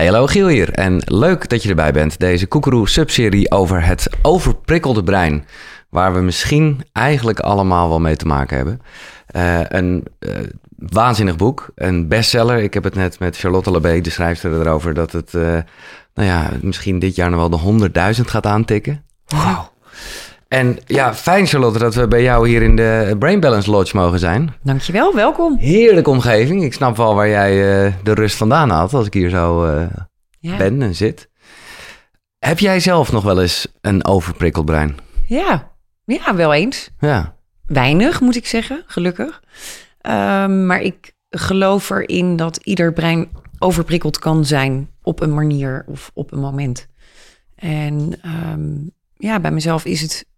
Hey, hallo Giel hier en leuk dat je erbij bent. Deze Koekeroe subserie over het overprikkelde brein. Waar we misschien eigenlijk allemaal wel mee te maken hebben. Uh, een uh, waanzinnig boek, een bestseller. Ik heb het net met Charlotte Labé, de schrijfster, erover... dat het uh, nou ja, misschien dit jaar nog wel de 100.000 gaat aantikken. Wow. En ja, fijn Charlotte dat we bij jou hier in de Brain Balance Lodge mogen zijn. Dankjewel, welkom. Heerlijke omgeving. Ik snap wel waar jij uh, de rust vandaan had als ik hier zo uh, ja. ben en zit. Heb jij zelf nog wel eens een overprikkeld brein? Ja, ja wel eens. Ja. Weinig moet ik zeggen, gelukkig. Um, maar ik geloof erin dat ieder brein overprikkeld kan zijn op een manier of op een moment. En um, ja, bij mezelf is het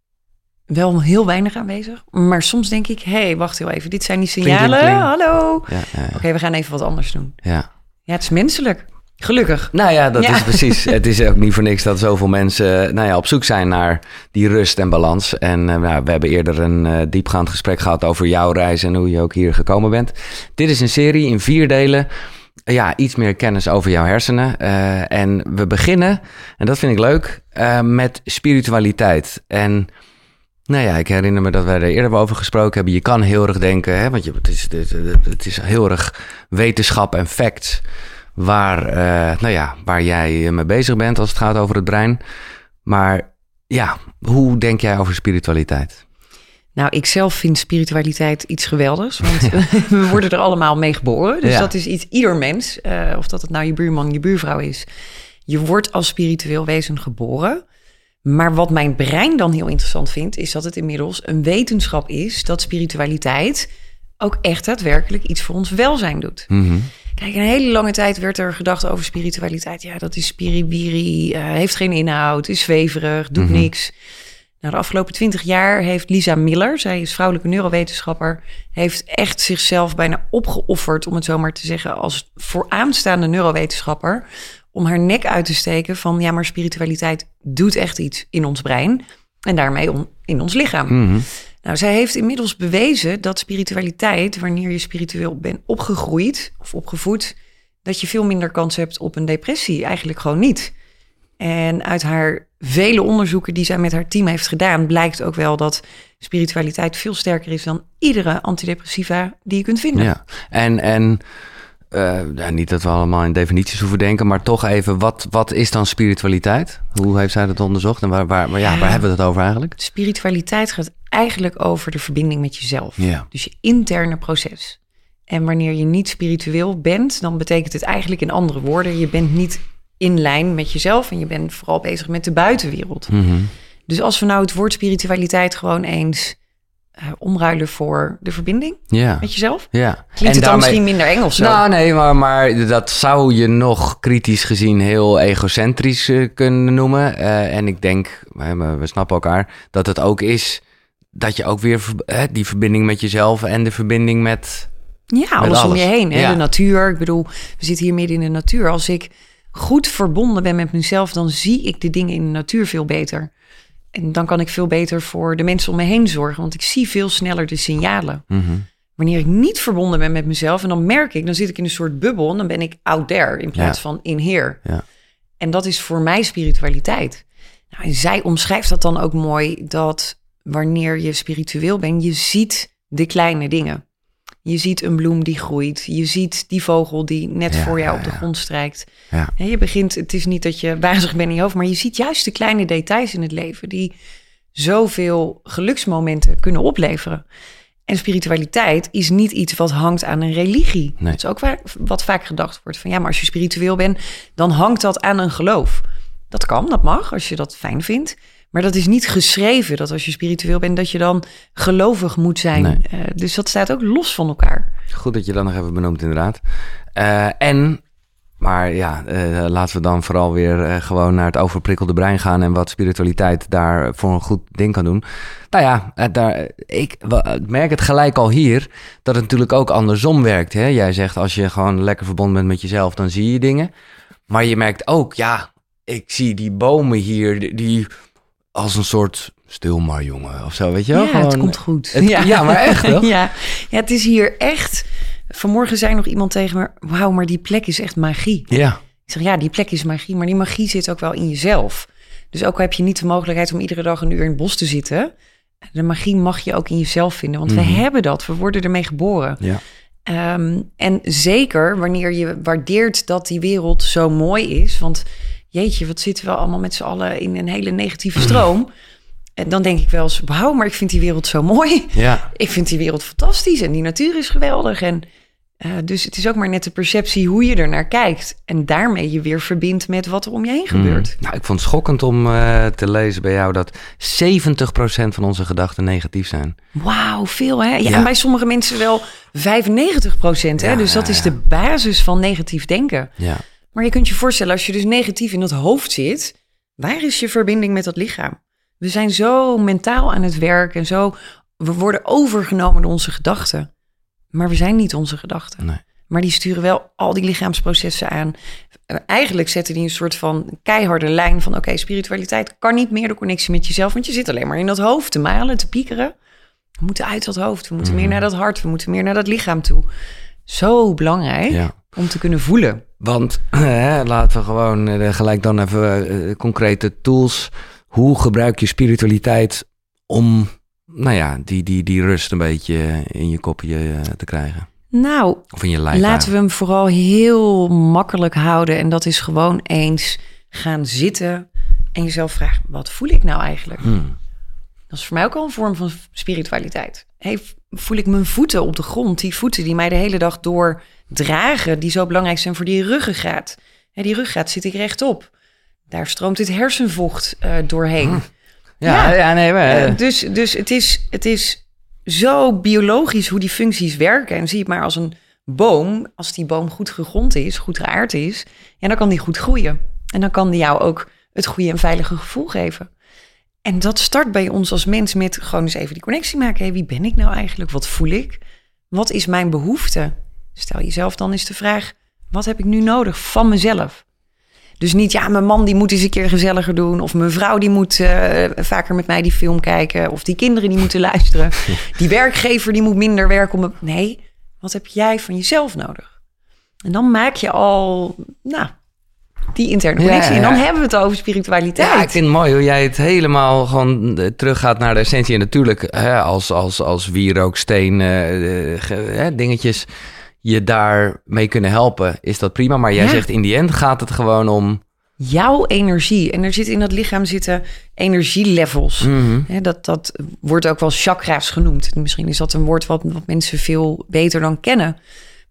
wel heel weinig aanwezig. Maar soms denk ik, hé, hey, wacht heel even, dit zijn die signalen. Kling, kling. Hallo. Ja, ja, ja. Oké, we gaan even wat anders doen. Ja. Ja, het is menselijk. Gelukkig. Nou ja, dat is precies. het is ook niet voor niks dat zoveel mensen nou ja, op zoek zijn naar die rust en balans. En uh, nou, we hebben eerder een uh, diepgaand gesprek gehad over jouw reis en hoe je ook hier gekomen bent. Dit is een serie in vier delen. Ja, iets meer kennis over jouw hersenen. Uh, en we beginnen, en dat vind ik leuk, met spiritualiteit. En nou ja, ik herinner me dat wij er eerder over gesproken hebben. Je kan heel erg denken, hè, want je, het, is, het, is heel erg wetenschap en facts waar, uh, nou ja, waar jij mee bezig bent als het gaat over het brein. Maar ja, hoe denk jij over spiritualiteit? Nou, ik zelf vind spiritualiteit iets geweldigs. Want we worden er allemaal mee geboren. Dus ja. dat is iets, ieder mens, uh, of dat het nou je buurman, je buurvrouw is. Je wordt als spiritueel wezen geboren. Maar wat mijn brein dan heel interessant vindt, is dat het inmiddels een wetenschap is dat spiritualiteit ook echt daadwerkelijk iets voor ons welzijn doet. Mm -hmm. Kijk, een hele lange tijd werd er gedacht over spiritualiteit. Ja, dat is spiribiri, uh, heeft geen inhoud, is zweverig, doet mm -hmm. niks. Nou, de afgelopen twintig jaar heeft Lisa Miller, zij is vrouwelijke neurowetenschapper, heeft echt zichzelf bijna opgeofferd, om het zo maar te zeggen, als vooraanstaande neurowetenschapper, om haar nek uit te steken van ja, maar spiritualiteit doet echt iets in ons brein en daarmee on, in ons lichaam. Mm -hmm. Nou, zij heeft inmiddels bewezen dat spiritualiteit, wanneer je spiritueel bent opgegroeid of opgevoed, dat je veel minder kans hebt op een depressie. Eigenlijk gewoon niet. En uit haar vele onderzoeken die zij met haar team heeft gedaan, blijkt ook wel dat spiritualiteit veel sterker is dan iedere antidepressiva die je kunt vinden. Ja, en, en uh, ja, niet dat we allemaal in definities hoeven denken, maar toch even, wat, wat is dan spiritualiteit? Hoe heeft zij dat onderzocht en waar, waar, waar, ja, waar hebben we het over eigenlijk? Spiritualiteit gaat eigenlijk over de verbinding met jezelf. Ja. Dus je interne proces. En wanneer je niet spiritueel bent, dan betekent het eigenlijk in andere woorden, je bent niet in lijn met jezelf en je bent vooral bezig met de buitenwereld. Mm -hmm. Dus als we nou het woord spiritualiteit gewoon eens uh, omruilen voor de verbinding ja. met jezelf. Ja. Klinkt en het dan daarmee... misschien minder eng of zo? Nou, nee, maar, maar dat zou je nog kritisch gezien heel egocentrisch uh, kunnen noemen. Uh, en ik denk, we, we snappen elkaar, dat het ook is dat je ook weer die verbinding met jezelf en de verbinding met. Ja, alles, alles. om je heen. Hè? Ja. De natuur. Ik bedoel, we zitten hier midden in de natuur. Als ik goed verbonden ben met mezelf, dan zie ik de dingen in de natuur veel beter. En dan kan ik veel beter voor de mensen om me heen zorgen, want ik zie veel sneller de signalen. Mm -hmm. Wanneer ik niet verbonden ben met mezelf, en dan merk ik, dan zit ik in een soort bubbel en dan ben ik out there in plaats ja. van in here. Ja. En dat is voor mij spiritualiteit. Nou, en zij omschrijft dat dan ook mooi, dat wanneer je spiritueel bent, je ziet de kleine dingen. Je ziet een bloem die groeit. Je ziet die vogel die net ja, voor jou op de grond strijkt. Ja. En je begint, het is niet dat je wazig bent in je hoofd, maar je ziet juist de kleine details in het leven die zoveel geluksmomenten kunnen opleveren. En spiritualiteit is niet iets wat hangt aan een religie. Nee. Dat is ook waar, wat vaak gedacht wordt van ja, maar als je spiritueel bent, dan hangt dat aan een geloof. Dat kan, dat mag, als je dat fijn vindt. Maar dat is niet geschreven dat als je spiritueel bent, dat je dan gelovig moet zijn. Nee. Uh, dus dat staat ook los van elkaar. Goed dat je dat nog even benoemt, inderdaad. Uh, en, maar ja, uh, laten we dan vooral weer gewoon naar het overprikkelde brein gaan en wat spiritualiteit daar voor een goed ding kan doen. Nou ja, daar, ik merk het gelijk al hier dat het natuurlijk ook andersom werkt. Hè? Jij zegt als je gewoon lekker verbonden bent met jezelf, dan zie je dingen. Maar je merkt ook, ja, ik zie die bomen hier, die, als een soort stil maar jongen of zo, weet je wel? Ja, Gewoon, het komt goed. Het, ja. ja. maar echt ja. ja, het is hier echt... Vanmorgen zei nog iemand tegen me... Wauw, maar die plek is echt magie. Ja. Ik zeg, ja, die plek is magie, maar die magie zit ook wel in jezelf. Dus ook al heb je niet de mogelijkheid om iedere dag een uur in het bos te zitten, de magie mag je ook in jezelf vinden, want we Mhm. hebben dat, we worden ermee geboren. Ja. Ehm, en zeker wanneer je waardeert dat die wereld zo mooi is. Want jeetje, wat zitten we allemaal met z'n allen in een hele negatieve stroom. En dan denk ik wel eens, wauw, maar ik vind die wereld zo mooi. Ja. Ik vind die wereld fantastisch en die natuur is geweldig. En eh, dus het is ook maar net de perceptie hoe je er naar kijkt. En daarmee je weer verbindt met wat er om je heen gebeurt. Mm. Nou, ik vond het schokkend om eh, te lezen bij jou dat 70% van onze gedachten negatief zijn. Wauw, veel hè? Ja, Ja. En bij sommige mensen wel 95 procent. Hè? Ja, dus dat is de basis van negatief denken. Ja. Maar je kunt je voorstellen, als je dus negatief in dat hoofd zit, waar is je verbinding met dat lichaam? We zijn zo mentaal aan het werk en zo. We worden overgenomen door onze gedachten. Maar we zijn niet onze gedachten. Nee. Maar die sturen wel al die lichaamsprocessen aan. Eigenlijk zetten die een soort van keiharde lijn van: oké, spiritualiteit kan niet meer de connectie met jezelf, want je zit alleen maar in dat hoofd te malen, te piekeren. We moeten uit dat hoofd, we moeten meer Mhm. naar dat hart, we moeten meer naar dat lichaam toe. Zo belangrijk ja. om te kunnen voelen. Want hè, laten we gewoon eh, gelijk dan even eh, concrete tools. Hoe gebruik je spiritualiteit om, nou ja, die, die, die rust een beetje in je kopje eh, te krijgen? Nou, Of in je lijf? Laten we hem vooral heel makkelijk houden. En dat is gewoon eens gaan zitten en jezelf vragen: wat voel ik nou eigenlijk? Hmm. Dat is voor mij ook al een vorm van spiritualiteit. Hey, voel ik mijn voeten op de grond? Die voeten die mij de hele dag door dragen, die zo belangrijk zijn voor die ruggengraat. Hè, die ruggengraat zit ik rechtop. Daar stroomt het hersenvocht eh, doorheen. Ja, ja, Ja. nee, maar, Eh, dus dus het, is, het is zo biologisch hoe die functies werken. En zie het maar als een boom. Als die boom goed gegrond is, goed geaard is, ja, dan kan die goed groeien. En dan kan die jou ook het goede en veilige gevoel geven. En dat start bij ons als mens met gewoon eens even die connectie maken. Hé, wie ben ik nou eigenlijk? Wat voel ik? Wat is mijn behoefte? Stel jezelf dan eens de vraag: wat heb ik nu nodig van mezelf? Dus niet, ja, mijn man die moet eens een keer gezelliger doen. Of mijn vrouw die moet eh, vaker met mij die film kijken. Of die kinderen die moeten luisteren. Die werkgever die moet minder werken. Om. Nee, wat heb jij van jezelf nodig? En dan maak je al, nou, die interne Ja, connectie. En dan hebben we het over spiritualiteit. Ja, ik vind het mooi hoe jij het helemaal gewoon eh, teruggaat naar de essentie. En natuurlijk, hè, als, als, als wierooksteen eh, eh, dingetjes je daarmee kunnen helpen, is dat prima. Maar jij Ja. zegt in die end gaat het gewoon om... Jouw energie. En er zit in dat lichaam zitten energielevels. Mhm. Dat, dat wordt ook wel chakra's genoemd. Misschien is dat een woord wat, wat mensen veel beter dan kennen.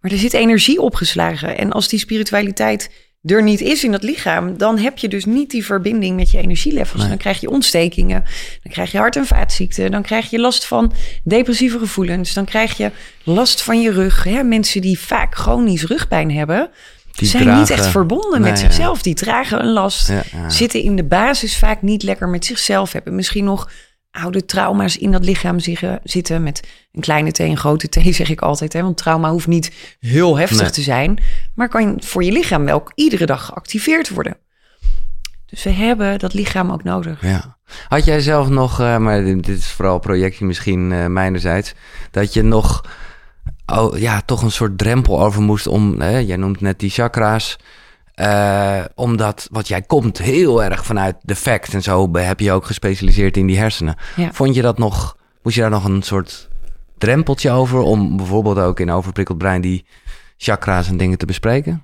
Maar er zit energie opgeslagen. En als die spiritualiteit er niet is in dat lichaam, dan heb je dus niet die verbinding met je energielevels. Nee. Dan krijg je ontstekingen, dan krijg je hart- en vaatziekten, dan krijg je last van depressieve gevoelens, dan krijg je last van je rug. Hè, mensen die vaak chronisch rugpijn hebben, Die zijn dragen- niet echt verbonden Nee, met ja. zichzelf. Die dragen een last Ja, ja. zitten in de basis vaak niet lekker met zichzelf. Hebben misschien nog oude trauma's in dat lichaam ziggen- zitten. Met een kleine T en een grote T zeg ik altijd. Hè? Want trauma hoeft niet heel heftig Nee. te zijn. Maar kan voor je lichaam wel iedere dag geactiveerd worden. Dus we hebben dat lichaam ook nodig. Ja. Had jij zelf nog, eh, maar dit is vooral projectje misschien eh mijnerzijds, dat je nog, oh, ja, toch een soort drempel over moest om, hè, jij noemt net die chakra's, eh, omdat, wat jij komt heel erg vanuit de fact en zo heb je ook gespecialiseerd in die hersenen. Ja. Vond je dat nog, moest je daar nog een soort drempeltje over om bijvoorbeeld ook in overprikkeld brein die chakra's en dingen te bespreken?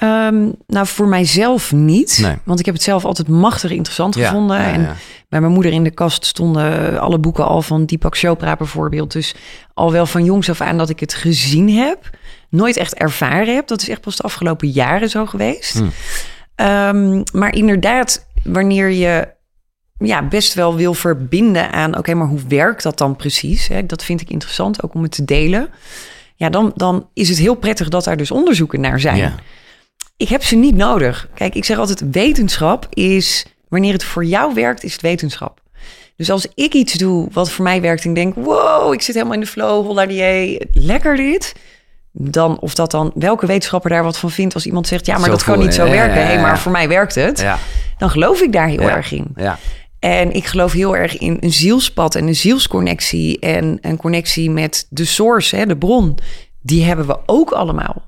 Ehm, nou, voor mijzelf niet. Nee. Want ik heb het zelf altijd machtig interessant gevonden. ja, en ja. Bij mijn moeder in de kast stonden alle boeken al van Deepak Chopra bijvoorbeeld. Dus al wel van jongs af aan dat ik het gezien heb. Nooit echt ervaren heb. Dat is echt pas de afgelopen jaren zo geweest. Hmm. Ehm, maar inderdaad, wanneer je ja, best wel wil verbinden aan... oké, maar hoe werkt dat dan precies? Hè? Dat vind ik interessant, ook om het te delen. Ja, dan, dan is het heel prettig dat daar dus onderzoeken naar zijn. Ik heb ze niet nodig. Kijk, ik zeg altijd: wetenschap is wanneer het voor jou werkt, is het wetenschap. Dus als ik iets doe wat voor mij werkt en ik denk: wow, ik zit helemaal in de flow, holla die, lekker dit. Dan, of dat dan welke wetenschapper daar wat van vindt als iemand zegt: ja, maar Zo dat kan niet zo ja, werken. ja, ja. maar voor mij werkt het. Ja. Dan geloof ik daar heel erg in. Ja. En ik geloof heel erg in een zielspad en een zielsconnectie en een connectie met de source, hè, de bron. Die hebben we ook allemaal.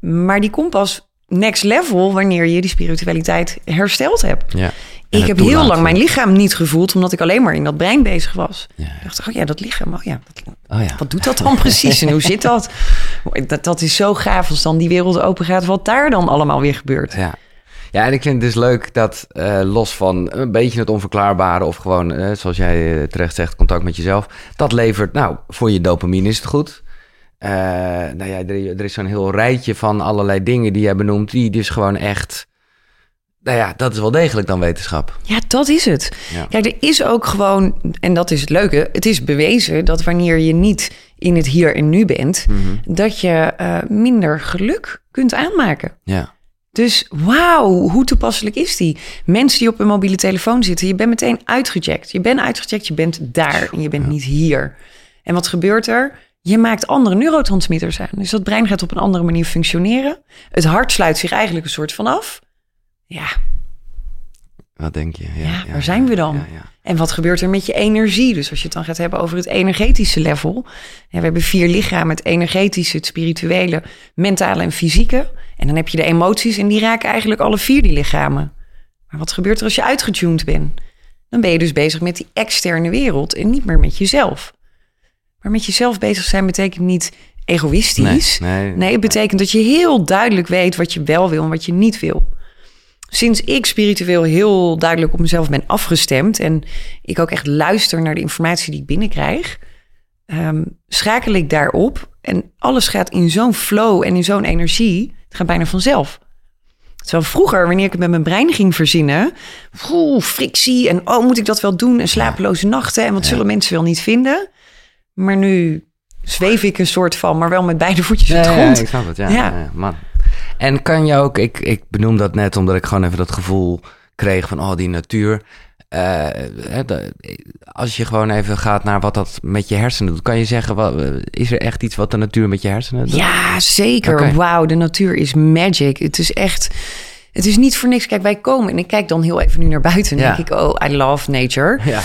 Maar die komt pas next level wanneer je die spiritualiteit hersteld hebt. Ja. Ik heb heel lang mijn lichaam niet gevoeld, omdat ik alleen maar in dat brein bezig was. Ja. Ik dacht, oh ja, dat lichaam, oh ja, dat, Oh ja. wat doet dat dan precies en hoe zit dat? dat? Dat is zo gaaf als dan die wereld open gaat, wat daar dan allemaal weer gebeurt. Ja. Ja, en ik vind het dus leuk dat eh, los van een beetje het onverklaarbare of gewoon, eh, zoals jij eh, terecht zegt, contact met jezelf, dat levert, nou, voor je dopamine is het goed. Eh, nou ja, er, er is zo'n heel rijtje van allerlei dingen die jij benoemt, die dus gewoon echt, nou ja, dat is wel degelijk dan wetenschap. Ja, dat is het. Ja. Kijk, er is ook gewoon, en dat is het leuke, het is bewezen dat wanneer je niet in het hier en nu bent, dat je eh, minder geluk kunt aanmaken. Ja. Dus wauw, hoe toepasselijk is die? Mensen die op een mobiele telefoon zitten, je bent meteen uitgecheckt. Je bent uitgecheckt, je bent daar en je bent niet hier. En wat gebeurt er? Je maakt andere neurotransmitters aan. Dus dat brein gaat op een andere manier functioneren. Het hart sluit zich eigenlijk een soort van af. Ja, Wat denk je? Ja, waar zijn we dan? Ja, ja. En wat gebeurt er met je energie? Dus als je het dan gaat hebben over het energetische level. Ja, we hebben vier lichamen: het energetische, het spirituele, mentale en fysieke. En dan heb je de emoties en die raken eigenlijk alle vier die lichamen. Maar wat gebeurt er als je uitgetuned bent? Dan ben je dus bezig met die externe wereld en niet meer met jezelf. Maar met jezelf bezig zijn betekent niet egoïstisch. Nee, nee. nee, het betekent dat je heel duidelijk weet wat je wel wil en wat je niet wil sinds ik spiritueel heel duidelijk op mezelf ben afgestemd en ik ook echt luister naar de informatie die ik binnenkrijg, ehm, schakel ik daarop en alles gaat in zo'n flow en in zo'n energie. Het gaat bijna vanzelf. Terwijl vroeger, wanneer ik het met mijn brein ging verzinnen, oeh, frictie en oh, moet ik dat wel doen en slapeloze nachten en wat zullen mensen wel niet vinden. Maar nu zweef ik een soort van, maar wel met beide voetjes op Ja, de ja, grond. ik snap het. Ja, Ja. ja. ja, man. En kan je ook, ik, ik benoem dat net omdat ik gewoon even dat gevoel kreeg van, oh, die natuur. Eh, de- als je gewoon even gaat naar wat dat met je hersenen doet, kan je zeggen, wat, is er echt iets wat de natuur met je hersenen doet? Ja, zeker. Wauw, de natuur is magic. Het is echt. Het is niet voor niks. Kijk, wij komen en ik kijk dan heel even nu naar buiten. En Ja. denk ik, oh, I love nature. Ja.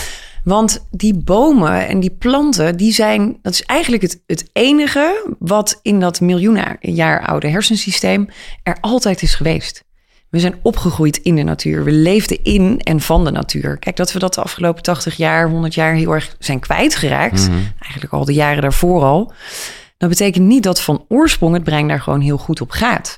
Want die bomen en die planten, die zijn. Dat is eigenlijk het, het enige wat in dat miljoenen jaar oude hersensysteem er altijd is geweest. We zijn opgegroeid in de natuur. We leefden in en van de natuur. Kijk, dat we dat de afgelopen 80 jaar, 100 jaar heel erg zijn kwijtgeraakt. Eigenlijk al de jaren daarvoor al. Dat betekent niet dat van oorsprong het brein daar gewoon heel goed op gaat.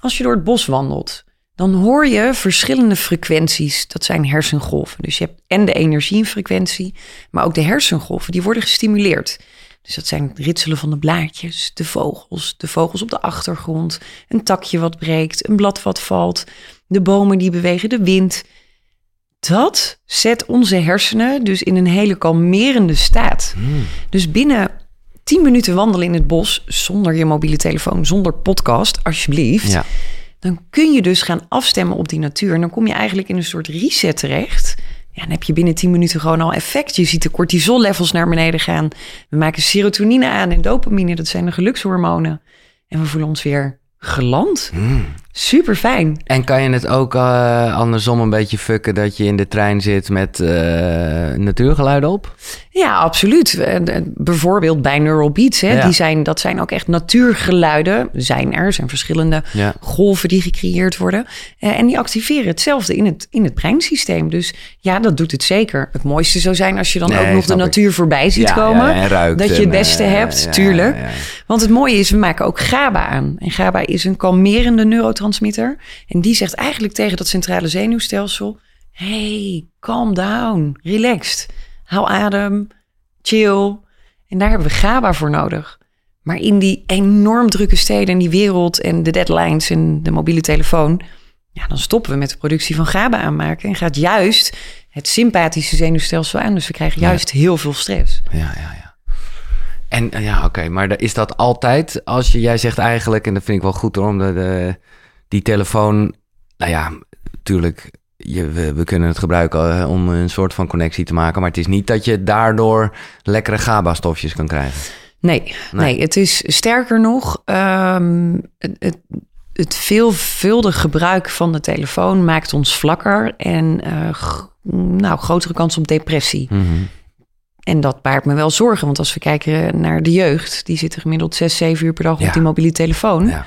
Als je door het bos wandelt, dan hoor je verschillende frequenties. Dat zijn hersengolven. Dus je hebt en de energiefrequentie, maar ook de hersengolven, die worden gestimuleerd. Dus dat zijn het ritselen van de blaadjes, de vogels, de vogels op de achtergrond, een takje wat breekt, een blad wat valt, de bomen die bewegen, de wind. Dat zet onze hersenen dus in een hele kalmerende staat. Dus binnen 10 minuten wandelen in het bos zonder je mobiele telefoon, zonder podcast, alsjeblieft. Ja. Dan kun je dus gaan afstemmen op die natuur. En dan kom je eigenlijk in een soort reset terecht. Ja, dan heb je binnen 10 minuten gewoon al effect. Je ziet de cortisol-levels naar beneden gaan. We maken serotonine aan en dopamine, dat zijn de gelukshormonen. En we voelen ons weer geland. Super fijn. En kan je het ook eh, andersom een beetje fucken dat je in de trein zit met eh, natuurgeluiden op? Ja, absoluut. Eh, Bijvoorbeeld bij Neural Beats. Hè, Ja. die zijn, dat zijn ook echt natuurgeluiden. Zijn er, zijn verschillende Ja. golven die gecreëerd worden. En die activeren hetzelfde in het, in het breinsysteem. Dus ja, dat doet het zeker. Het mooiste zou zijn als je dan Nee, ook nog de ik. natuur voorbij ziet Ja, komen. ja, en ruikt dat je het beste hebt, tuurlijk. Want het mooie is, we maken ook GABA aan. En GABA is een kalmerende neurotransmitter. En die zegt eigenlijk tegen dat centrale zenuwstelsel... hey, calm down, relaxed. Haal adem, chill. En daar hebben we GABA voor nodig. Maar in die enorm drukke steden en die wereld... en de deadlines en de mobiele telefoon... ja, dan stoppen we met de productie van GABA aanmaken... en gaat juist het sympathische zenuwstelsel aan. Dus we krijgen juist heel veel stress. Ja, ja, ja. En eh, ja, oké, maar is dat altijd als je, jij zegt eigenlijk, en dat vind ik wel goed hoor, omdat de, die telefoon, nou ja, natuurlijk, je, we, we kunnen het gebruiken eh, om een soort van connectie te maken, maar het is niet dat je daardoor lekkere GABA-stofjes kan krijgen. Nee, nee. het is sterker nog, ehm, het, het, veelvuldig gebruik van de telefoon maakt ons vlakker en eh, nou, grotere kans op depressie. Mhm. En dat baart me wel zorgen, want als we kijken naar de jeugd, die zitten gemiddeld zes, zeven uur per dag Ja. op die mobiele telefoon. Ja.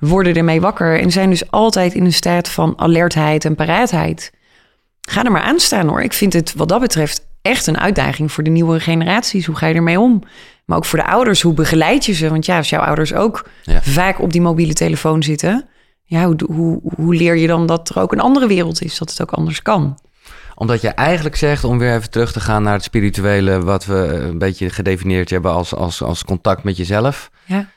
Worden ermee wakker en zijn dus altijd in een staat van alertheid en paraatheid. Ga er maar aan staan hoor. Ik vind het wat dat betreft echt een uitdaging voor de nieuwe generaties. Hoe ga je ermee om? Maar ook voor de ouders, hoe begeleid je ze? Want ja, als jouw ouders ook Ja. vaak op die mobiele telefoon zitten, ja, hoe, hoe, hoe leer je dan dat er ook een andere wereld is, dat het ook anders kan? Omdat je eigenlijk zegt, om weer even terug te gaan naar het spirituele, wat we een beetje gedefinieerd hebben als, als, als contact met jezelf. Ja.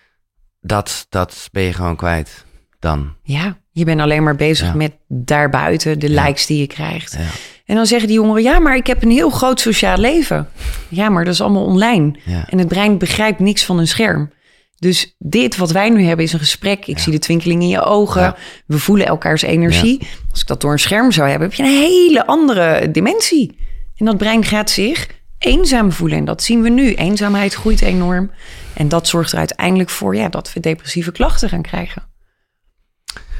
Dat, dat ben je gewoon kwijt dan. Ja, je bent alleen maar bezig Ja. met daarbuiten de Ja. likes die je krijgt. Ja. En dan zeggen die jongeren, ja, maar ik heb een heel groot sociaal leven. Ja, maar dat is allemaal online. En het brein begrijpt niks van een scherm. Dus dit wat wij nu hebben is een gesprek. Ik zie de twinkeling in je ogen. We voelen elkaars energie. Als ik dat door een scherm zou hebben, heb je een hele andere dimensie. En dat brein gaat zich eenzaam voelen. En dat zien we nu. Eenzaamheid groeit enorm. En dat zorgt er uiteindelijk voor ja, dat we depressieve klachten gaan krijgen.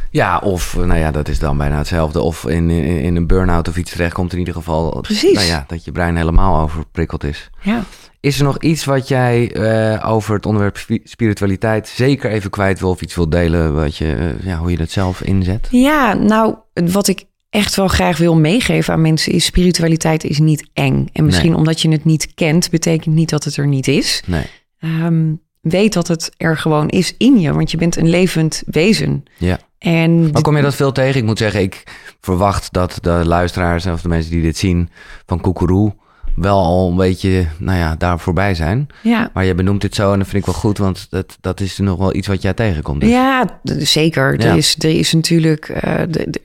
Ja, of nou ja, dat is dan bijna hetzelfde. Of in, in, in een burn-out of iets terechtkomt in ieder geval. Precies. Nou ja, dat je brein helemaal overprikkeld is. Ja. Is er nog iets wat jij eh, over het onderwerp spi- spiritualiteit zeker even kwijt wil of iets wil delen, wat je, eh, ja, hoe je dat zelf inzet? Ja, nou, wat ik echt wel graag wil meegeven aan mensen is... spiritualiteit is niet eng. En misschien Nee. omdat je het niet kent, betekent niet dat het er niet is. Nee. Ehm, weet dat het er gewoon is in je, want je bent een levend wezen. Ja. En Maar kom je dat veel tegen? Ik moet zeggen, ik verwacht dat de luisteraars of de mensen die dit zien van Koekeroe wel al een beetje, nou ja, daar voorbij zijn. ja, Maar je benoemt dit zo en dat vind ik wel goed, want dat, dat is nog wel iets wat jij tegenkomt. Dus. ja, zeker. Ja. Er, is, er is natuurlijk eh,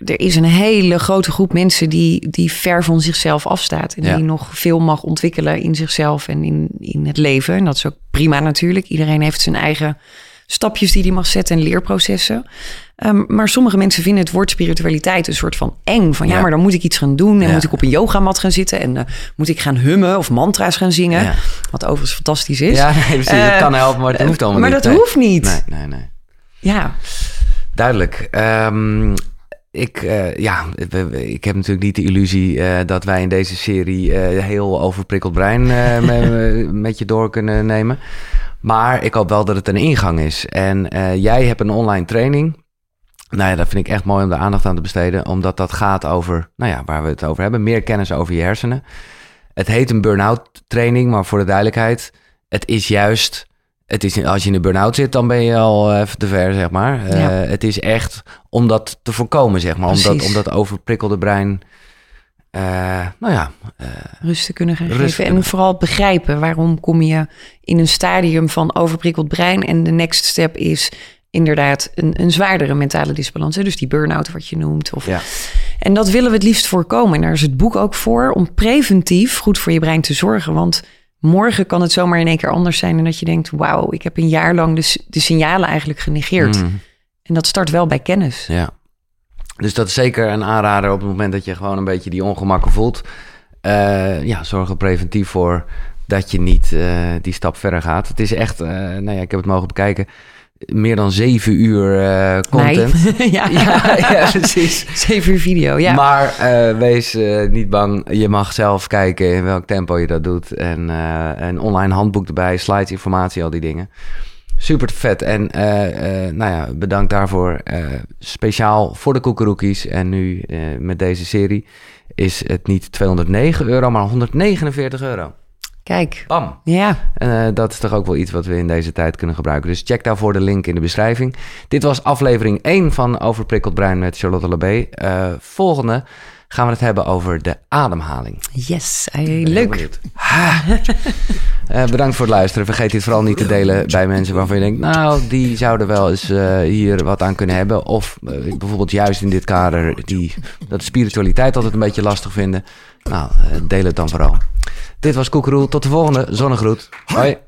er is een hele grote groep mensen die, die ver van zichzelf afstaat. En Ja. die nog veel mag ontwikkelen in zichzelf en in, in het leven. En dat is ook prima natuurlijk. Iedereen heeft zijn eigen stapjes die hij mag zetten en leerprocessen. Ehm, maar sommige mensen vinden het woord spiritualiteit een soort van eng. Van ja, Ja. maar dan moet ik iets gaan doen. En Ja. moet ik op een yogamat gaan zitten. En eh, moet ik gaan hummen of mantra's gaan zingen. Ja. Wat overigens fantastisch is. Ja, nee, precies. dat Eh, kan helpen, maar het hoeft allemaal maar niet. dat Nee. hoeft niet. Nee, nee, nee. Ja, Duidelijk. Ehm, ik, eh, ja, ik heb natuurlijk niet de illusie eh, dat wij in deze serie eh, heel overprikkeld brein eh, me- met je door kunnen nemen. Maar ik hoop wel dat het een ingang is. En eh, jij hebt een online training. Nou ja, dat vind ik echt mooi om de aandacht aan te besteden. Omdat dat gaat over, nou ja, waar we het over hebben. Meer kennis over je hersenen. Het heet een burn-out training, maar voor de duidelijkheid. Het is juist, het is, als je in een burn-out zit, dan ben je al even te ver, zeg maar. Eh, het is echt om dat te voorkomen, zeg maar. Om dat, Precies. om dat overprikkelde brein, eh, nou ja, rust te kunnen gaan geven. En vooral begrijpen waarom kom je in een stadium van overprikkeld brein. En de next step is inderdaad een, een zwaardere mentale disbalans. Hè? Dus die burn-out wat je noemt. Of... ja. En dat willen we het liefst voorkomen. En daar is het boek ook voor om preventief goed voor je brein te zorgen. Want morgen kan het zomaar in één keer anders zijn. En dat je denkt, wauw, ik heb een jaar lang de, de signalen eigenlijk genegeerd. Mm. En dat start wel bij kennis. Ja. Dus dat is zeker een aanrader op het moment dat je gewoon een beetje die ongemakken voelt. Eh, ja, zorg er preventief voor dat je niet eh, die stap verder gaat. Het is echt, eh nou ja, ik heb het mogen bekijken, meer dan zeven uur content. Nee. ja. Ja, ja, precies. Zeven uur video, ja. Maar wees niet bang. Je mag zelf kijken in welk tempo je dat doet. En een online handboek erbij, slides, informatie, al die dingen. Super vet. En eh, eh, nou ja, bedankt daarvoor. Eh, speciaal voor de koekeroekies. En nu met deze serie is het niet 209 euro, maar 149 euro. Kijk, Bam. ja. Dat is toch ook wel iets wat we in deze tijd kunnen gebruiken. Dus check daarvoor de link in de beschrijving. Dit was aflevering 1 van Overprikkeld Brein met Charlotte Labé. Volgende gaan we het hebben over de ademhaling. Yes, leuk. Eh, bedankt voor het luisteren. Vergeet dit vooral niet te delen bij mensen waarvan je denkt... nou, die zouden wel eens eh, hier wat aan kunnen hebben. Of eh, bijvoorbeeld juist in dit kader... Die, dat de spiritualiteit altijd een beetje lastig vinden. Nou, deel het dan vooral. Dit was Koekeroe. Tot de volgende. Zonnegroet. Hoi.